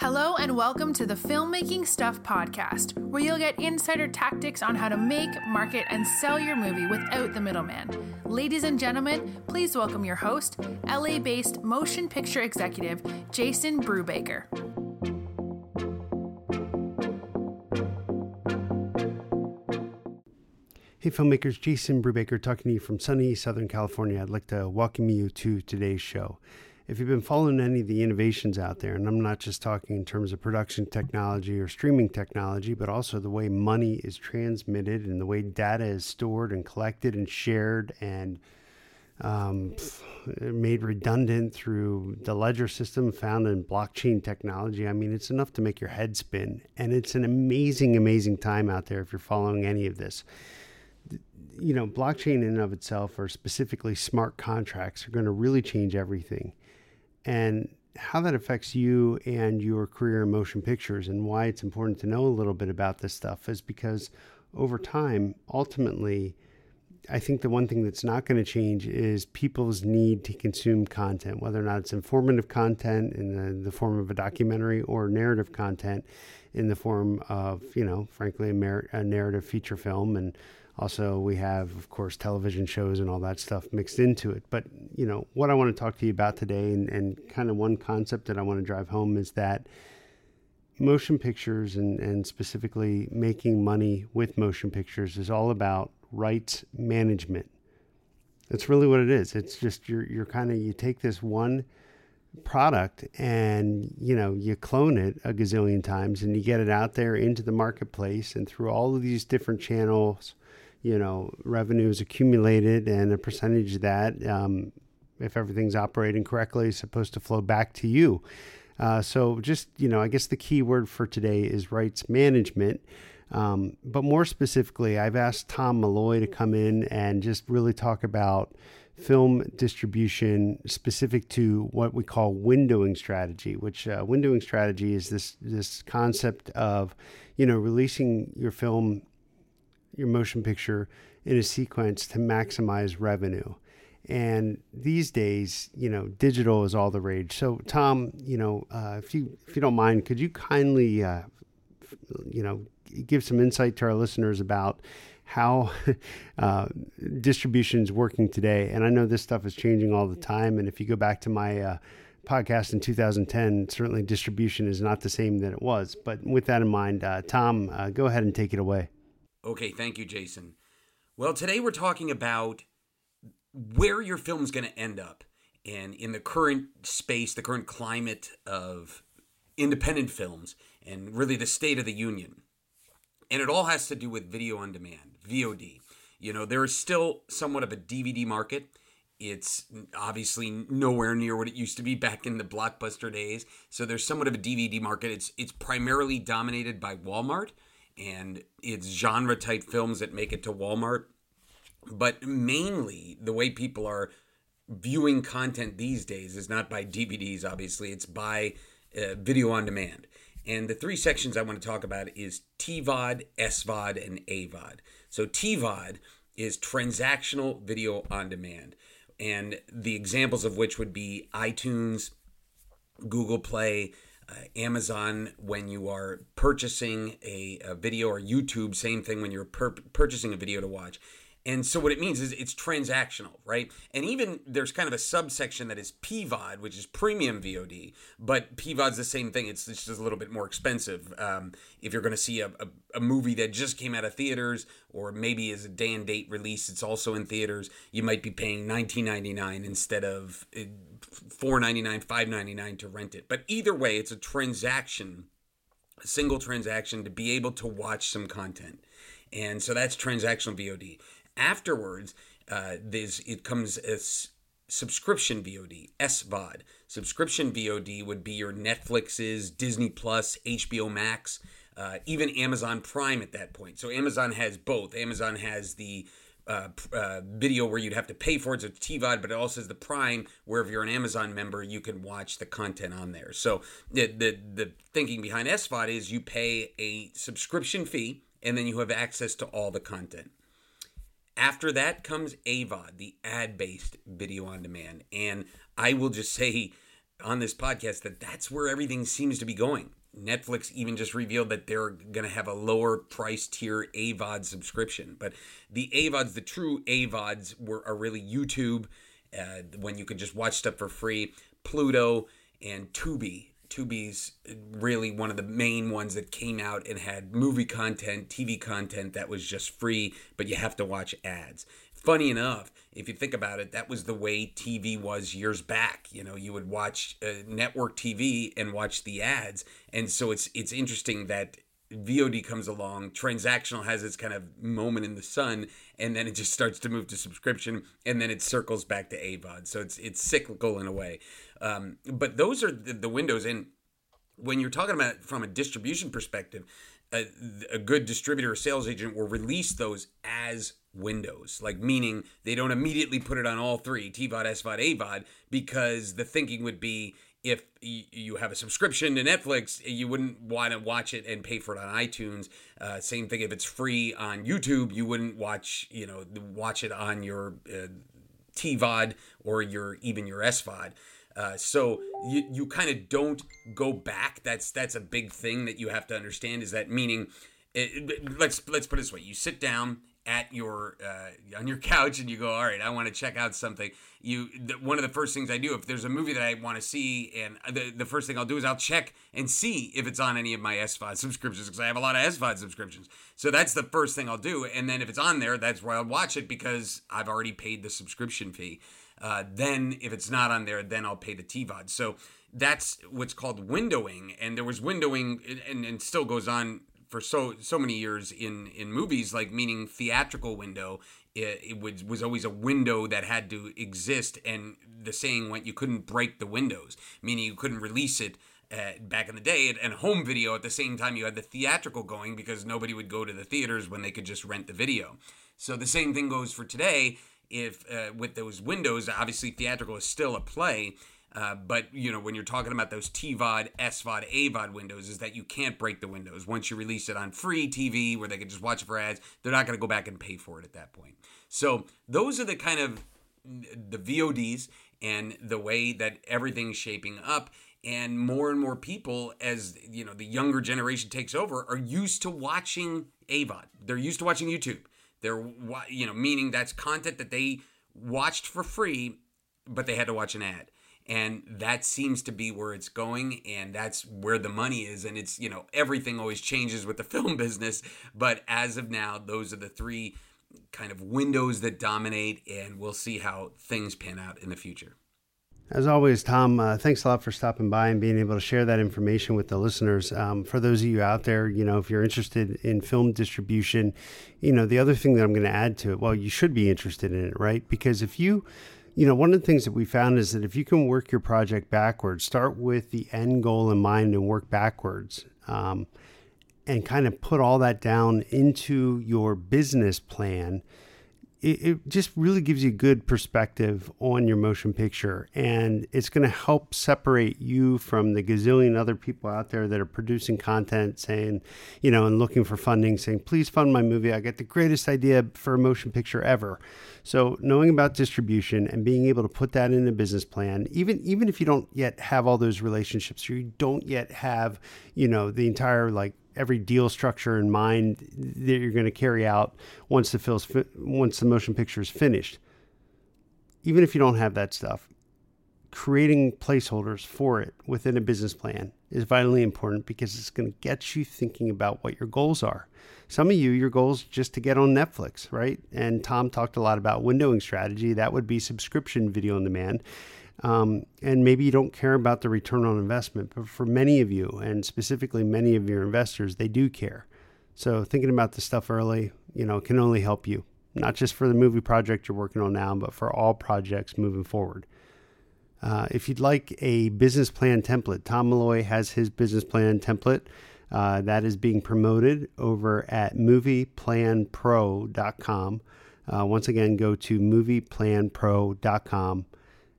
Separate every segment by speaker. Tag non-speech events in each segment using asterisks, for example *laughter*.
Speaker 1: Hello, and welcome to the Filmmaking Stuff podcast, where you'll get insider tactics on how to make, market, and sell your movie without the middleman. Ladies and gentlemen, please welcome your host, LA based motion picture executive, Jason Brubaker.
Speaker 2: Hey, filmmakers, Jason Brubaker talking to you from sunny Southern California. I'd like to welcome you to today's show if you've been following any of the innovations out there, and I'm not just talking in terms of production technology or streaming technology, but also the way money is transmitted and the way data is stored and collected and shared and um, made redundant through the ledger system found in blockchain technology. I mean, it's enough to make your head spin. And it's an amazing, amazing time out there if you're following any of this. You know, blockchain in and of itself, or specifically smart contracts, are going to really change everything and how that affects you and your career in motion pictures and why it's important to know a little bit about this stuff is because over time, ultimately, I think the one thing that's not going to change is people's need to consume content, whether or not it's informative content in the, the form of a documentary or narrative content in the form of, you know, frankly, a, mer- a narrative feature film and also, we have, of course, television shows and all that stuff mixed into it. But, you know, what I want to talk to you about today, and, and kind of one concept that I want to drive home is that motion pictures and, and specifically making money with motion pictures is all about rights management. That's really what it is. It's just you're, you're kind of, you take this one product and you know you clone it a gazillion times and you get it out there into the marketplace and through all of these different channels you know, revenue is accumulated and a percentage of that, um, if everything's operating correctly, is supposed to flow back to you. Uh, so just, you know, I guess the key word for today is rights management. Um, but more specifically, I've asked Tom Malloy to come in and just really talk about film distribution specific to what we call windowing strategy, which uh, windowing strategy is this this concept of, you know, releasing your film your motion picture in a sequence to maximize revenue. And these days, you know, digital is all the rage. So, Tom, you know, uh, if you if you don't mind, could you kindly, uh, you know, give some insight to our listeners about how *laughs* uh, distribution is working today? And I know this stuff is changing all the time. And if you go back to my uh, podcast in 2010, certainly distribution is not the same that it was. But with that in mind, uh, Tom, uh, go ahead and take it away.
Speaker 3: Okay, thank you, Jason. Well, today we're talking about where your film's going to end up. And in the current space, the current climate of independent films, and really the state of the union. And it all has to do with video on demand, VOD. You know, there is still somewhat of a DVD market. It's obviously nowhere near what it used to be back in the blockbuster days. So there's somewhat of a DVD market. It's it's primarily dominated by Walmart and it's genre type films that make it to Walmart. But mainly, the way people are viewing content these days is not by DVDs, obviously, it's by uh, video on demand. And the three sections I want to talk about is TVOD, SVOD, and AVOD. So TVOD is transactional video on demand. And the examples of which would be iTunes, Google Play, Amazon when you are purchasing a, a, video or YouTube, same thing when you're purchasing a video to watch. And so what it means is it's transactional, right? And even there's kind of a subsection that is PVOD, which is premium VOD, but PVOD's the same thing. It's, it's just a little bit more expensive. Um, if you're going to see a, a, a, movie that just came out of theaters, or maybe is a day and date release, it's also in theaters, you might be paying $19.99 instead of uh, $4.99, $5.99 to rent it. But either way, it's a transaction, a single transaction to be able to watch some content. And so that's transactional VOD. Afterwards, uh, it comes as subscription VOD, SVOD. Subscription VOD would be your Netflixes, Disney Plus, HBO Max, uh, even Amazon Prime at that point. So Amazon has both. Amazon has the uh, uh, video where you'd have to pay for it, so it's TVOD, but it also has the Prime, where if you're an Amazon member, you can watch the content on there. So the the, the thinking behind SVOD is you pay a subscription fee, and then you have access to all the content. After that comes AVOD, the ad based video on demand. And I will just say, on this podcast that that's where everything seems to be going. Netflix even just revealed that they're going to have a lower price tier AVOD subscription. But the AVODs, the true AVODs, were are really YouTube, uh, when you could just watch stuff for free, Pluto, and Tubi. Tubi's really one of the main ones that came out and had movie content, TV content that was just free, but you have to watch ads funny enough, if you think about it, that was the way TV was years back. You know, you would watch uh, network TV and watch the ads, and so it's it's interesting that VOD comes along, transactional has its kind of moment in the sun, and then it just starts to move to subscription, and then it circles back to AVOD. So it's it's cyclical in a way. Um, but those are the, the windows, and when you're talking about from a distribution perspective, a, a, good distributor or sales agent will release those as windows, like meaning they don't immediately put it on all three TVOD, SVOD, AVOD, because the thinking would be if you have a subscription to Netflix, you wouldn't want to watch it and pay for it on iTunes. Uh, same thing if it's free on YouTube, you wouldn't watch you know watch it on your uh, TVOD or your even your SVOD. Uh, so you, you kind of don't go back. That's that's a big thing that you have to understand. Is that meaning? It, it, let's let's put it this way: you sit down at your uh, on your couch and you go, all right, I want to check out something. You the, one of the first things I do if there's a movie that I want to see, and the the first thing I'll do is I'll check and see if it's on any of my SVOD subscriptions because I have a lot of SVOD subscriptions. So that's the first thing I'll do, and then if it's on there, that's where I'll watch it because I've already paid the subscription fee. Uh, then if it's not on there, then I'll pay the TVOD. So that's what's called windowing, and there was windowing, and, and still goes on for so so many years in in movies like meaning theatrical window it, it was was always a window that had to exist and the saying went you couldn't break the windows meaning you couldn't release it uh, back in the day and home video at the same time you had the theatrical going because nobody would go to the theaters when they could just rent the video. So the same thing goes for today if uh, with those windows obviously theatrical is still a play uh, but you know when you're talking about those TVOD, SVOD, AVOD windows, is that you can't break the windows once you release it on free TV where they can just watch it for ads. They're not going to go back and pay for it at that point. So those are the kind of the VODs and the way that everything's shaping up. And more and more people, as you know, the younger generation takes over, are used to watching AVOD. They're used to watching YouTube. They're you know meaning that's content that they watched for free, but they had to watch an ad and that seems to be where it's going and that's where the money is and it's you know everything always changes with the *laughs* film business but as of now those are the three kind of windows that dominate and we'll see how things pan out in the future
Speaker 2: as always, Tom, uh, thanks a lot for stopping by and being able to share that information with the listeners. Um, for those of you out there, you know, if you're interested in film distribution, you know, the other thing that I'm going to add to it, well, you should be interested in it, right? Because if you you know, one of the things that we found is that if you can work your project backwards, start with the end goal in mind and work backwards, um, and kind of put all that down into your business plan, it, it just really gives you good perspective on your motion picture. And it's going to help separate you from the gazillion other people out there that are producing content saying, you know, and looking for funding, saying, please fund my movie. I got the greatest idea for a motion picture ever. So knowing about distribution and being able to put that in a business plan, even even if you don't yet have all those relationships, or you don't yet have, you know, the entire like every deal structure in mind that you're going to carry out once the film's fi- once the motion picture is finished. Even if you don't have that stuff, creating placeholders for it within a business plan is vitally important because it's going to get you thinking about what your goals are. Some of you, your goals just to get on Netflix, right? And Tom talked a lot about windowing strategy. That would be subscription video on demand. Um, and maybe you don't care about the return on investment, but for many of you, and specifically many of your investors, they do care. So thinking about the stuff early, you know, can only help you, not just for the movie project you're working on now, but for all projects moving forward. Uh, if you'd like a business plan template, Tom Malloy has his business plan template. Uh, that is being promoted over at movieplanpro.com. Uh, once again, go to movieplanpro.com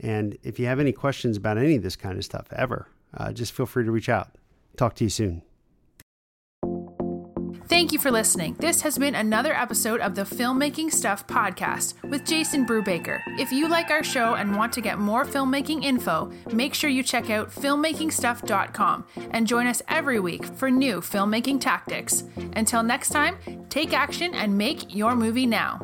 Speaker 2: and if you have any questions about any of this kind of stuff ever, uh, just feel free to reach out. Talk to you soon.
Speaker 1: Thank you for listening. This has been another episode of the Filmmaking Stuff podcast with Jason Brubaker. If you like our show and want to get more filmmaking info, make sure you check out filmmakingstuff.com and join us every week for new filmmaking tactics. Until next time, take action and make your movie now.